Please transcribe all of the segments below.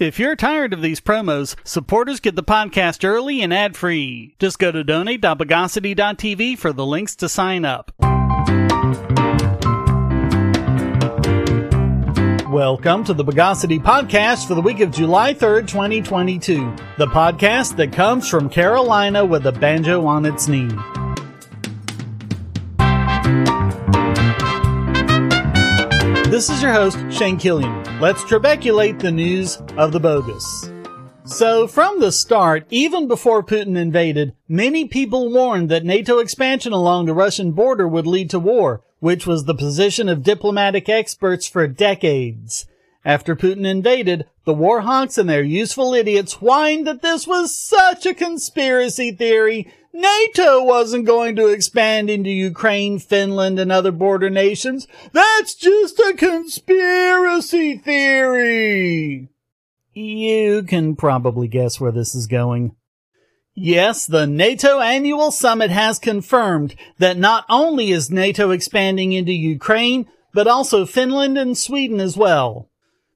If you're tired of these promos, supporters get the podcast early and ad free. Just go to donate.bogosity.tv for the links to sign up. Welcome to the Bogosity Podcast for the week of July 3rd, 2022. The podcast that comes from Carolina with a banjo on its knee. This is your host, Shane Killian. Let's trabeculate the news of the bogus. So, from the start, even before Putin invaded, many people warned that NATO expansion along the Russian border would lead to war, which was the position of diplomatic experts for decades. After Putin invaded, the war hawks and their useful idiots whined that this was such a conspiracy theory NATO wasn't going to expand into Ukraine, Finland, and other border nations. That's just a conspiracy theory. You can probably guess where this is going. Yes, the NATO annual summit has confirmed that not only is NATO expanding into Ukraine, but also Finland and Sweden as well.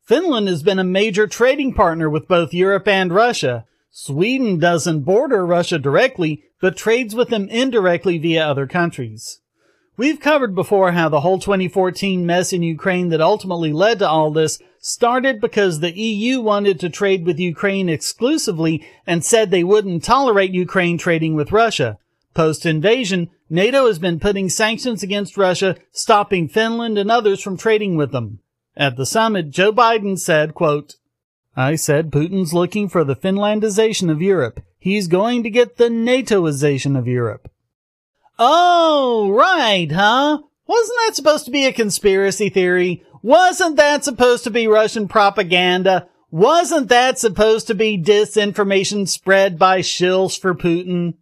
Finland has been a major trading partner with both Europe and Russia. Sweden doesn't border Russia directly, but trades with them indirectly via other countries. We've covered before how the whole 2014 mess in Ukraine that ultimately led to all this started because the EU wanted to trade with Ukraine exclusively and said they wouldn't tolerate Ukraine trading with Russia. Post invasion, NATO has been putting sanctions against Russia, stopping Finland and others from trading with them. At the summit, Joe Biden said, quote, I said Putin's looking for the Finlandization of Europe. He's going to get the NATOization of Europe. Oh, right, huh? Wasn't that supposed to be a conspiracy theory? Wasn't that supposed to be Russian propaganda? Wasn't that supposed to be disinformation spread by shills for Putin?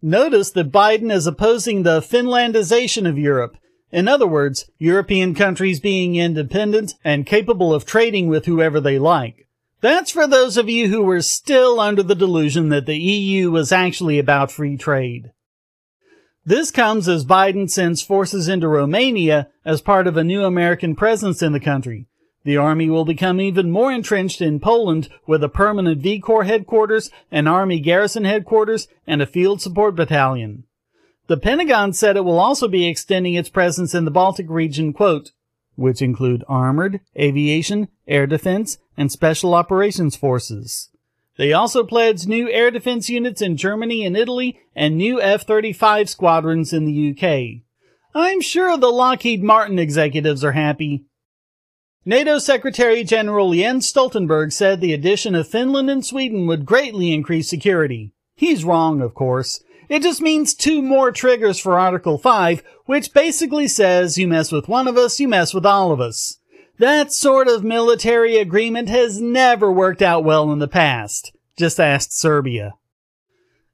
Notice that Biden is opposing the Finlandization of Europe. In other words, European countries being independent and capable of trading with whoever they like. That's for those of you who were still under the delusion that the EU was actually about free trade. This comes as Biden sends forces into Romania as part of a new American presence in the country. The army will become even more entrenched in Poland with a permanent V Corps headquarters, an army garrison headquarters, and a field support battalion. The Pentagon said it will also be extending its presence in the Baltic region, quote, which include armored, aviation, air defense, and special operations forces. They also pledged new air defense units in Germany and Italy and new F-35 squadrons in the UK. I'm sure the Lockheed Martin executives are happy. NATO Secretary General Jens Stoltenberg said the addition of Finland and Sweden would greatly increase security. He's wrong, of course. It just means two more triggers for Article 5, which basically says you mess with one of us, you mess with all of us. That sort of military agreement has never worked out well in the past. Just ask Serbia.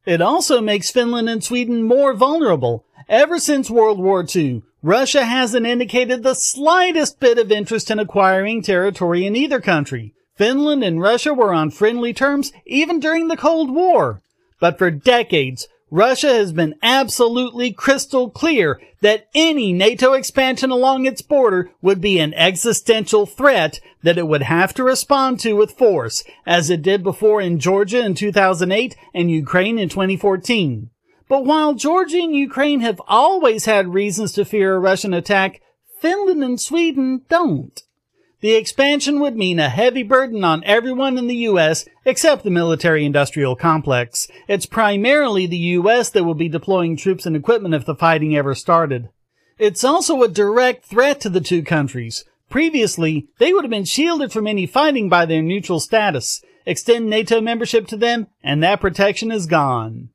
It also makes Finland and Sweden more vulnerable. Ever since World War II, Russia hasn't indicated the slightest bit of interest in acquiring territory in either country. Finland and Russia were on friendly terms even during the Cold War. But for decades, Russia has been absolutely crystal clear that any NATO expansion along its border would be an existential threat that it would have to respond to with force, as it did before in Georgia in 2008 and Ukraine in 2014. But while Georgia and Ukraine have always had reasons to fear a Russian attack, Finland and Sweden don't. The expansion would mean a heavy burden on everyone in the U.S. except the military industrial complex. It's primarily the U.S. that will be deploying troops and equipment if the fighting ever started. It's also a direct threat to the two countries. Previously, they would have been shielded from any fighting by their neutral status. Extend NATO membership to them, and that protection is gone.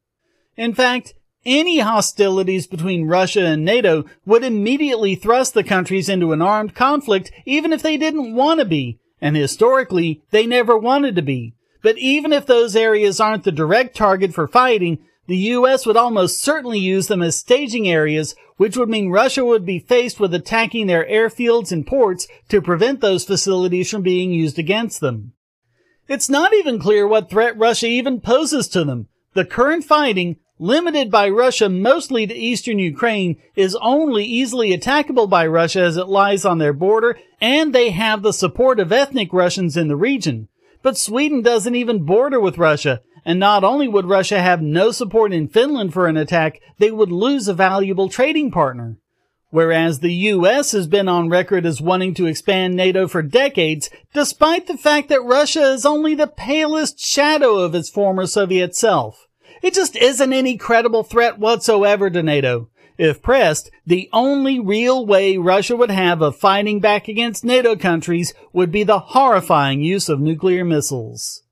In fact, any hostilities between Russia and NATO would immediately thrust the countries into an armed conflict even if they didn't want to be. And historically, they never wanted to be. But even if those areas aren't the direct target for fighting, the US would almost certainly use them as staging areas, which would mean Russia would be faced with attacking their airfields and ports to prevent those facilities from being used against them. It's not even clear what threat Russia even poses to them. The current fighting, limited by Russia mostly to eastern Ukraine, is only easily attackable by Russia as it lies on their border, and they have the support of ethnic Russians in the region. But Sweden doesn't even border with Russia, and not only would Russia have no support in Finland for an attack, they would lose a valuable trading partner. Whereas the US has been on record as wanting to expand NATO for decades, despite the fact that Russia is only the palest shadow of its former Soviet self. It just isn't any credible threat whatsoever to NATO. If pressed, the only real way Russia would have of fighting back against NATO countries would be the horrifying use of nuclear missiles.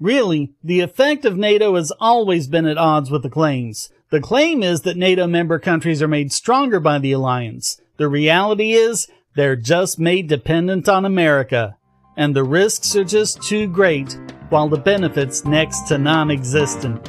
Really, the effect of NATO has always been at odds with the claims. The claim is that NATO member countries are made stronger by the alliance. The reality is, they're just made dependent on America. And the risks are just too great, while the benefits next to non-existent.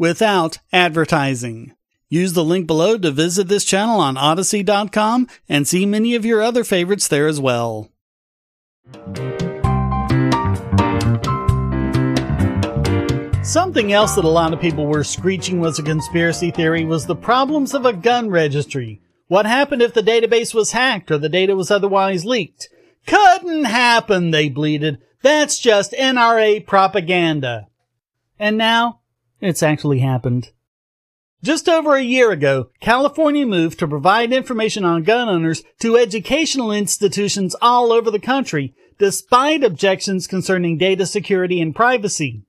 without advertising. Use the link below to visit this channel on Odysee.com and see many of your other favorites there as well. Something else that a lot of people were screeching was a conspiracy theory was the problems of a gun registry. What happened if the database was hacked or the data was otherwise leaked? Couldn't happen, they bleated. That's just NRA propaganda. And now, it's actually happened. Just over a year ago, California moved to provide information on gun owners to educational institutions all over the country, despite objections concerning data security and privacy.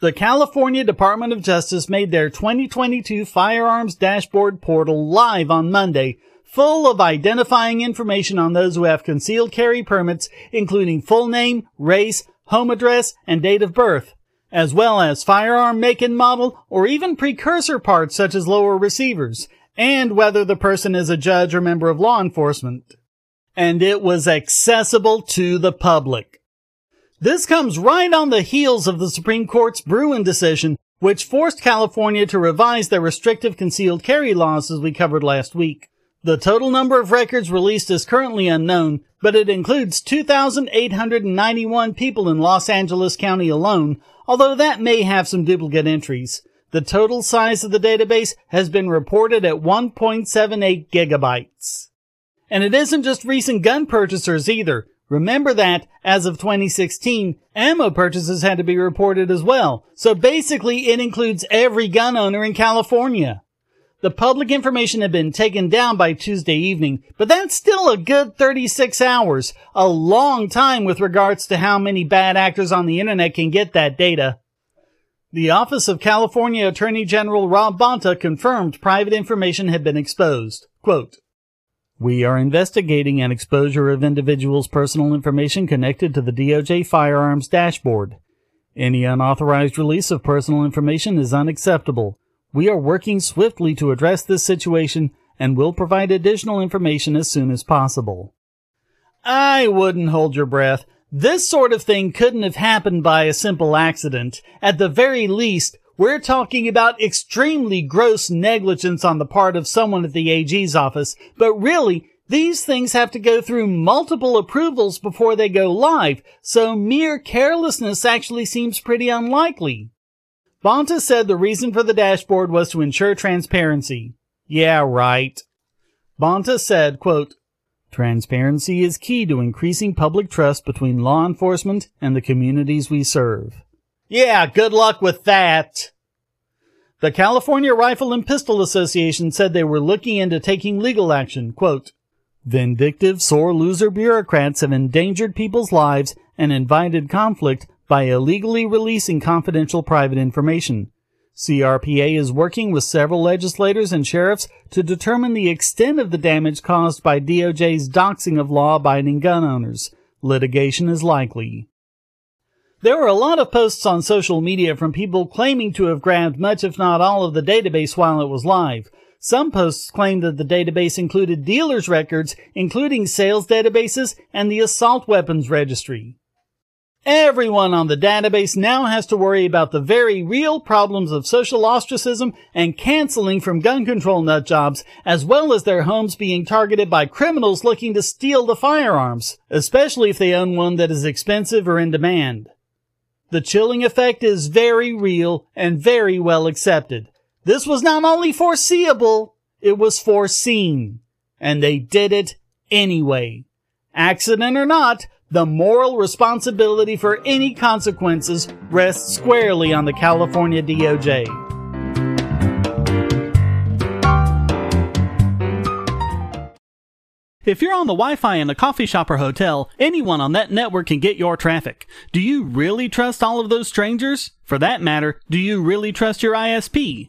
The California Department of Justice made their 2022 firearms dashboard portal live on Monday, full of identifying information on those who have concealed carry permits, including full name, race, home address, and date of birth as well as firearm make and model or even precursor parts such as lower receivers, and whether the person is a judge or member of law enforcement. And it was accessible to the public. This comes right on the heels of the Supreme Court's Bruen decision, which forced California to revise their restrictive concealed carry laws as we covered last week. The total number of records released is currently unknown, but it includes 2,891 people in Los Angeles County alone, although that may have some duplicate entries. The total size of the database has been reported at 1.78 gigabytes. And it isn't just recent gun purchasers either. Remember that, as of 2016, ammo purchases had to be reported as well. So basically, it includes every gun owner in California. The public information had been taken down by Tuesday evening, but that's still a good 36 hours, a long time with regards to how many bad actors on the internet can get that data. The Office of California Attorney General Rob Bonta confirmed private information had been exposed. Quote, we are investigating an exposure of individuals' personal information connected to the DOJ firearms dashboard. Any unauthorized release of personal information is unacceptable. We are working swiftly to address this situation and will provide additional information as soon as possible. I wouldn't hold your breath. This sort of thing couldn't have happened by a simple accident. At the very least, we're talking about extremely gross negligence on the part of someone at the AG's office, but really, these things have to go through multiple approvals before they go live, so mere carelessness actually seems pretty unlikely. Bonta said the reason for the dashboard was to ensure transparency. Yeah, right. Bonta said, quote, Transparency is key to increasing public trust between law enforcement and the communities we serve. Yeah, good luck with that. The California Rifle and Pistol Association said they were looking into taking legal action. Quote, Vindictive, sore loser bureaucrats have endangered people's lives and invited conflict by illegally releasing confidential private information. CRPA is working with several legislators and sheriffs to determine the extent of the damage caused by DOJ's doxing of law abiding gun owners. Litigation is likely. There were a lot of posts on social media from people claiming to have grabbed much, if not all, of the database while it was live. Some posts claimed that the database included dealers' records, including sales databases and the assault weapons registry. Everyone on the database now has to worry about the very real problems of social ostracism and canceling from gun control nutjobs, as well as their homes being targeted by criminals looking to steal the firearms, especially if they own one that is expensive or in demand. The chilling effect is very real and very well accepted. This was not only foreseeable, it was foreseen. And they did it anyway. Accident or not, the moral responsibility for any consequences rests squarely on the California DOJ. If you're on the Wi-Fi in a coffee shop or hotel, anyone on that network can get your traffic. Do you really trust all of those strangers? For that matter, do you really trust your ISP?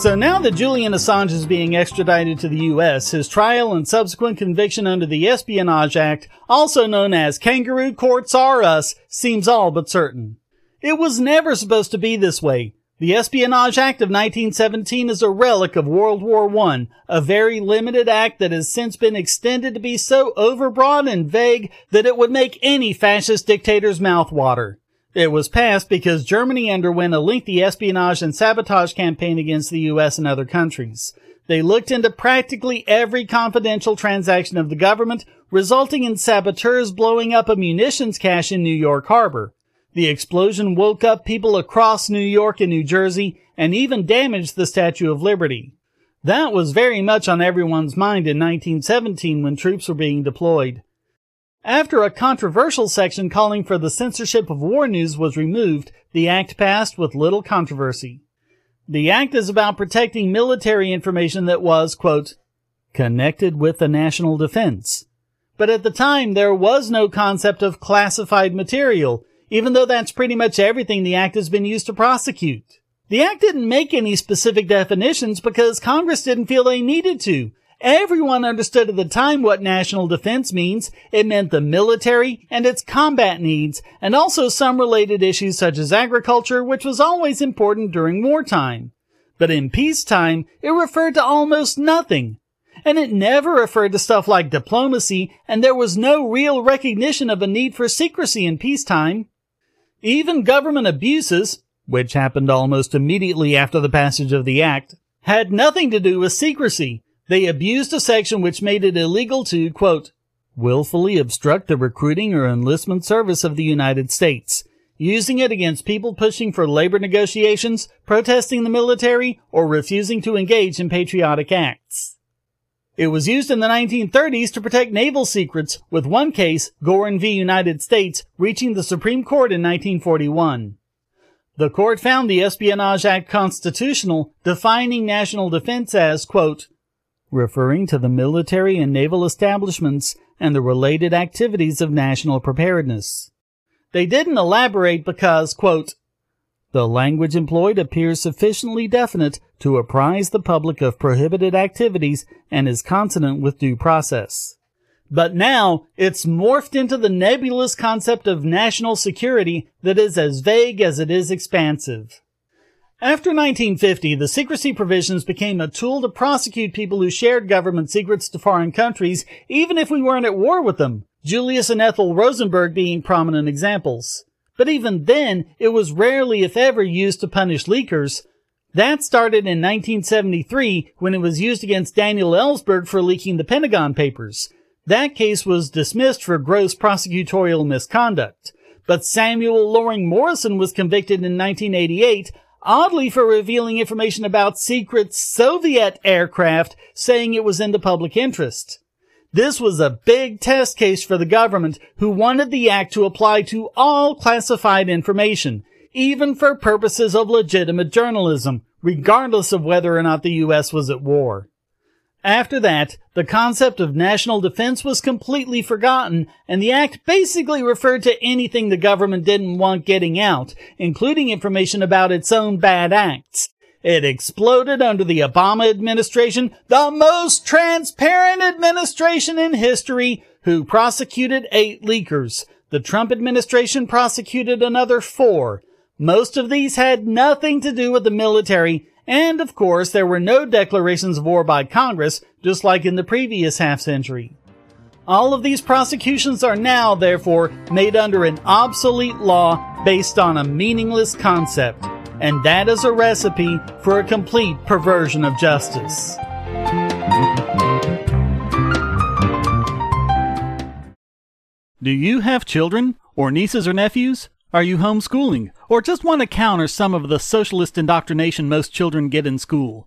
So now that Julian Assange is being extradited to the US, his trial and subsequent conviction under the Espionage Act, also known as Kangaroo Courts R Us, seems all but certain. It was never supposed to be this way. The Espionage Act of 1917 is a relic of World War I, a very limited act that has since been extended to be so overbroad and vague that it would make any fascist dictator's mouth water. It was passed because Germany underwent a lengthy espionage and sabotage campaign against the US and other countries. They looked into practically every confidential transaction of the government, resulting in saboteurs blowing up a munitions cache in New York Harbor. The explosion woke up people across New York and New Jersey and even damaged the Statue of Liberty. That was very much on everyone's mind in 1917 when troops were being deployed. After a controversial section calling for the censorship of war news was removed, the act passed with little controversy. The act is about protecting military information that was, quote, connected with the national defense. But at the time, there was no concept of classified material, even though that's pretty much everything the act has been used to prosecute. The act didn't make any specific definitions because Congress didn't feel they needed to, Everyone understood at the time what national defense means. It meant the military and its combat needs, and also some related issues such as agriculture, which was always important during wartime. But in peacetime, it referred to almost nothing. And it never referred to stuff like diplomacy, and there was no real recognition of a need for secrecy in peacetime. Even government abuses, which happened almost immediately after the passage of the Act, had nothing to do with secrecy. They abused a section which made it illegal to, quote, willfully obstruct the recruiting or enlistment service of the United States, using it against people pushing for labor negotiations, protesting the military, or refusing to engage in patriotic acts. It was used in the 1930s to protect naval secrets, with one case, Gorin v. United States, reaching the Supreme Court in 1941. The court found the Espionage Act constitutional, defining national defense as, quote, referring to the military and naval establishments and the related activities of national preparedness. They didn't elaborate because, quote, the language employed appears sufficiently definite to apprise the public of prohibited activities and is consonant with due process. But now it's morphed into the nebulous concept of national security that is as vague as it is expansive. After 1950, the secrecy provisions became a tool to prosecute people who shared government secrets to foreign countries, even if we weren't at war with them. Julius and Ethel Rosenberg being prominent examples. But even then, it was rarely if ever used to punish leakers. That started in 1973 when it was used against Daniel Ellsberg for leaking the Pentagon Papers. That case was dismissed for gross prosecutorial misconduct. But Samuel Loring Morison was convicted in 1988, oddly for revealing information about secret Soviet aircraft, saying it was in the public interest. This was a big test case for the government who wanted the act to apply to all classified information, even for purposes of legitimate journalism, regardless of whether or not the U.S. was at war. After that, the concept of national defense was completely forgotten, and the act basically referred to anything the government didn't want getting out, including information about its own bad acts. It exploded under the Obama administration, the most transparent administration in history, who prosecuted eight leakers. The Trump administration prosecuted another four. Most of these had nothing to do with the military, and of course there were no declarations of war by Congress, just like in the previous half century. All of these prosecutions are now, therefore, made under an obsolete law based on a meaningless concept and that is a recipe for a complete perversion of justice. Do you have children, or nieces or nephews? Are you homeschooling, or just want to counter some of the socialist indoctrination most children get in school?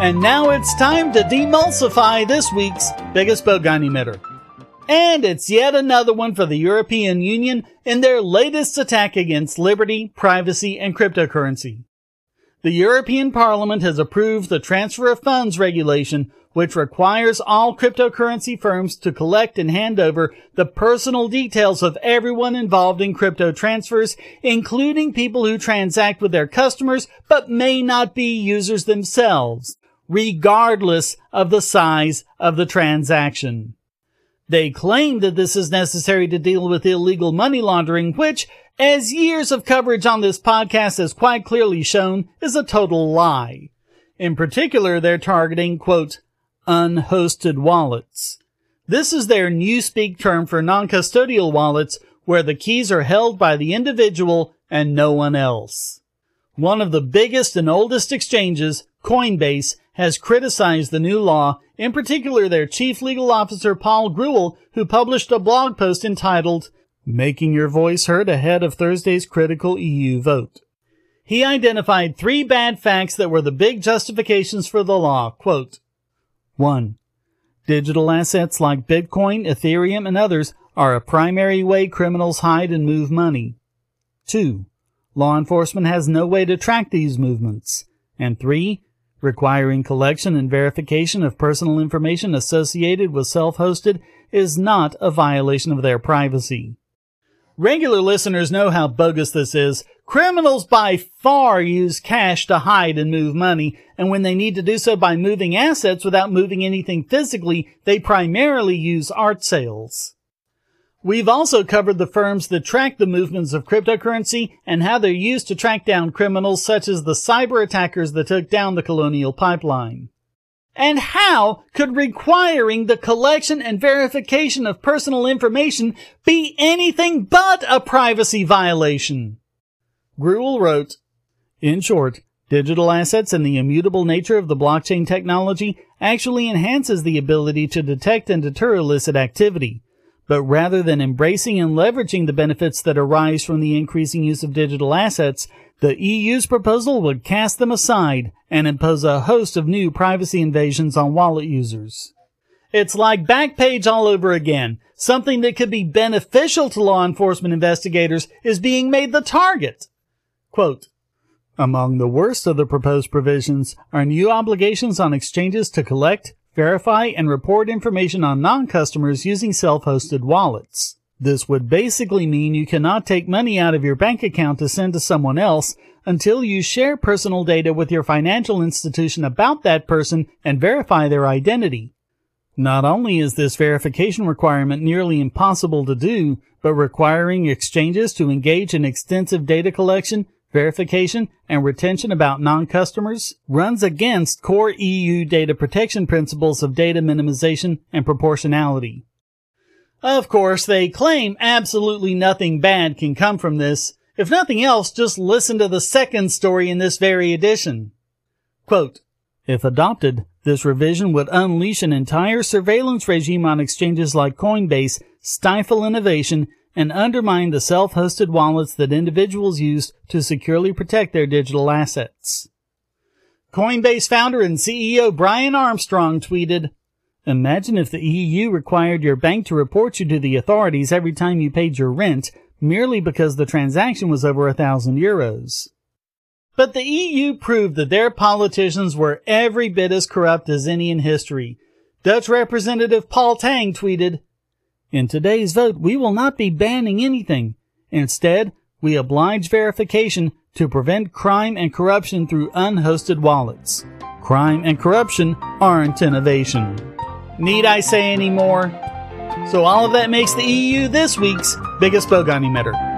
And now it's time to demulsify this week's biggest bogon emitter. And it's yet another one for the European Union in their latest attack against liberty, privacy, and cryptocurrency. The European Parliament has approved the transfer of funds regulation, which requires all cryptocurrency firms to collect and hand over the personal details of everyone involved in crypto transfers, including people who transact with their customers but may not be users themselves, regardless of the size of the transaction. They claim that this is necessary to deal with illegal money laundering, which, as years of coverage on this podcast has quite clearly shown, is a total lie. In particular, they're targeting, quote, unhosted wallets. This is their newspeak term for non-custodial wallets where the keys are held by the individual and no one else. One of the biggest and oldest exchanges, Coinbase, has criticized the new law, in particular their chief legal officer Paul Grewal, who published a blog post entitled Making Your Voice Heard Ahead of Thursday's Critical EU Vote. He identified three bad facts that were the big justifications for the law. Quote, 1. Digital assets like Bitcoin, Ethereum, and others are a primary way criminals hide and move money. 2. Law enforcement has no way to track these movements. And 3 requiring collection and verification of personal information associated with self-hosted is not a violation of their privacy. Regular listeners know how bogus this is. Criminals by far use cash to hide and move money, and when they need to do so by moving assets without moving anything physically, they primarily use art sales. We've also covered the firms that track the movements of cryptocurrency and how they're used to track down criminals such as the cyber attackers that took down the colonial pipeline. And how could requiring the collection and verification of personal information be anything but a privacy violation? Grewal wrote, In short, digital assets and the immutable nature of the blockchain technology actually enhances the ability to detect and deter illicit activity. But rather than embracing and leveraging the benefits that arise from the increasing use of digital assets, the EU's proposal would cast them aside and impose a host of new privacy invasions on wallet users. It's like Backpage all over again. Something that could be beneficial to law enforcement investigators is being made the target. Quote, among the worst of the proposed provisions are new obligations on exchanges to collect, verify, and report information on non-customers using self-hosted wallets. This would basically mean you cannot take money out of your bank account to send to someone else until you share personal data with your financial institution about that person and verify their identity. Not only is this verification requirement nearly impossible to do, but requiring exchanges to engage in extensive data collection verification, and retention about non-customers runs against core EU data protection principles of data minimization and proportionality. Of course, they claim absolutely nothing bad can come from this. If nothing else, just listen to the second story in this very edition. Quote, if adopted, this revision would unleash an entire surveillance regime on exchanges like Coinbase, stifle innovation, and undermine the self-hosted wallets that individuals use to securely protect their digital assets. Coinbase founder and CEO Brian Armstrong tweeted, Imagine if the EU required your bank to report you to the authorities every time you paid your rent merely because the transaction was over a thousand euros. But the EU proved that their politicians were every bit as corrupt as any in history. Dutch Representative Paul Tang tweeted, in today's vote, we will not be banning anything. Instead, we oblige verification to prevent crime and corruption through unhosted wallets. Crime and corruption aren't innovation. Need I say any more? So all of that makes the EU this week's biggest bogon emitter.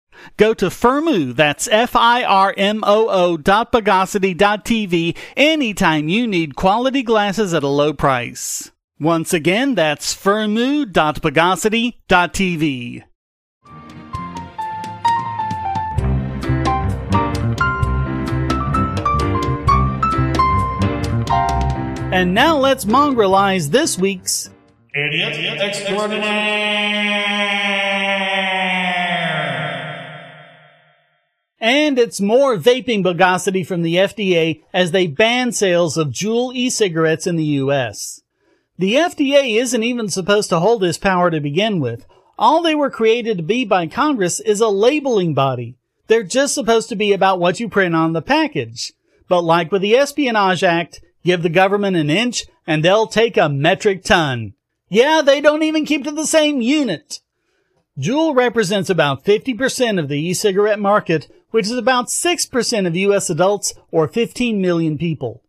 Go to Firmoo, that's F-I-R-M-O-O dot Bogosity dot TV anytime you need quality glasses at a low price. Once again, that's Firmoo dot Bogosity dot TV. And now let's mongrelize this week's Idiot. And it's more vaping bogosity from the FDA as they ban sales of Juul e-cigarettes in the US. The FDA isn't even supposed to hold this power to begin with. All they were created to be by Congress is a labeling body. They're just supposed to be about what you print on the package. But like with the Espionage Act, give the government an inch and they'll take a metric ton. Yeah, they don't even keep to the same unit. Juul represents about 50% of the e-cigarette market, which is about 6% of US adults or 15 million people.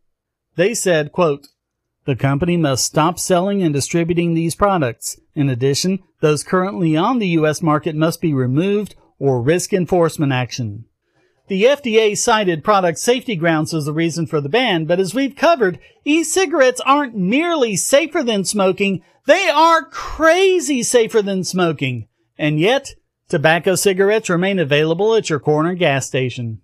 They said, quote, the company must stop selling and distributing these products. In addition, those currently on the US market must be removed or risk enforcement action. The FDA cited product safety grounds as the reason for the ban, but as we've covered, e-cigarettes aren't merely safer than smoking, they are crazy safer than smoking. And yet, tobacco cigarettes remain available at your corner gas station.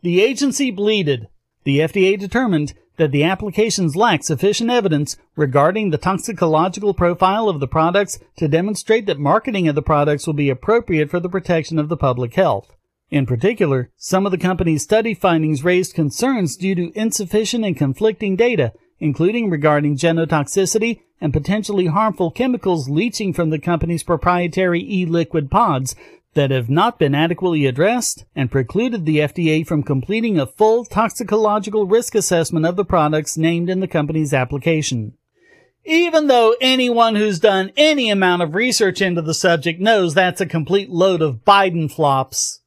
The agency bleated. The FDA determined that the applications lack sufficient evidence regarding the toxicological profile of the products to demonstrate that marketing of the products will be appropriate for the protection of the public health. In particular, some of the company's study findings raised concerns due to insufficient and conflicting data, including regarding genotoxicity and potentially harmful chemicals leaching from the company's proprietary e-liquid pods that have not been adequately addressed and precluded the FDA from completing a full toxicological risk assessment of the products named in the company's application. Even though anyone who's done any amount of research into the subject knows that's a complete load of Biden flops.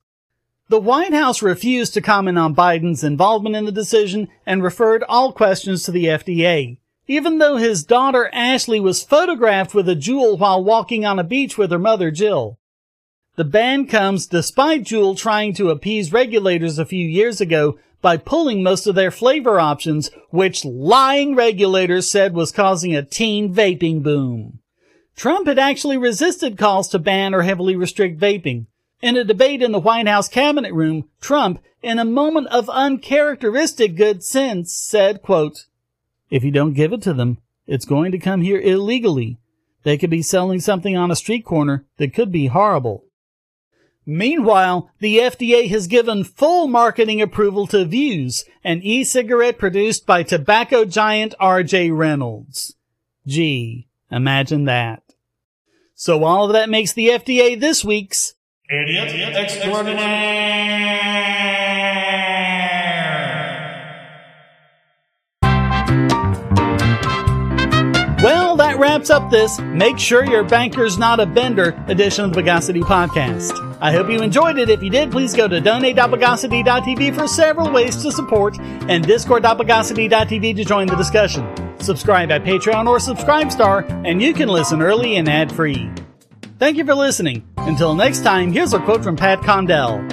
The White House refused to comment on Biden's involvement in the decision and referred all questions to the FDA. Even though his daughter Ashley was photographed with a Juul while walking on a beach with her mother Jill. The ban comes despite Juul trying to appease regulators a few years ago by pulling most of their flavor options, which lying regulators said was causing a teen vaping boom. Trump had actually resisted calls to ban or heavily restrict vaping. In a debate in the White House cabinet room, Trump, in a moment of uncharacteristic good sense, said, quote, If you don't give it to them, it's going to come here illegally. They could be selling something on a street corner that could be horrible. Meanwhile, the FDA has given full marketing approval to Vuse, an e-cigarette produced by tobacco giant RJ Reynolds. Gee, imagine that. So all of that makes the FDA this week's Idiot extraordinaire. Wraps up this Make Sure Your Banker's Not a Bender edition of the Bogosity Podcast. I hope you enjoyed it. If you did, please go to donate.bogosity.tv for several ways to support and discord.bogosity.tv to join the discussion. Subscribe at Patreon or Subscribestar, and you can listen early and ad free. Thank you for listening. Until next time, here's a quote from Pat Condell.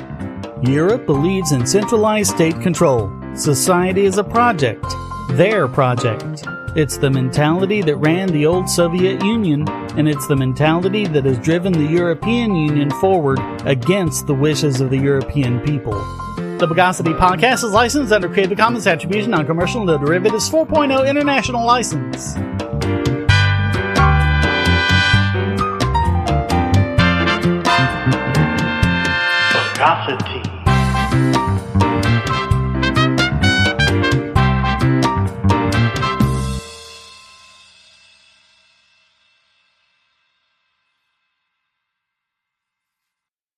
Europe believes in centralized state control. Society is a project. Their project. It's the mentality that ran the old Soviet Union, and it's the mentality that has driven the European Union forward against the wishes of the European people. The Bogosity Podcast is licensed under Creative Commons Attribution Non-Commercial No Derivatives 4.0 International License. Bogosity.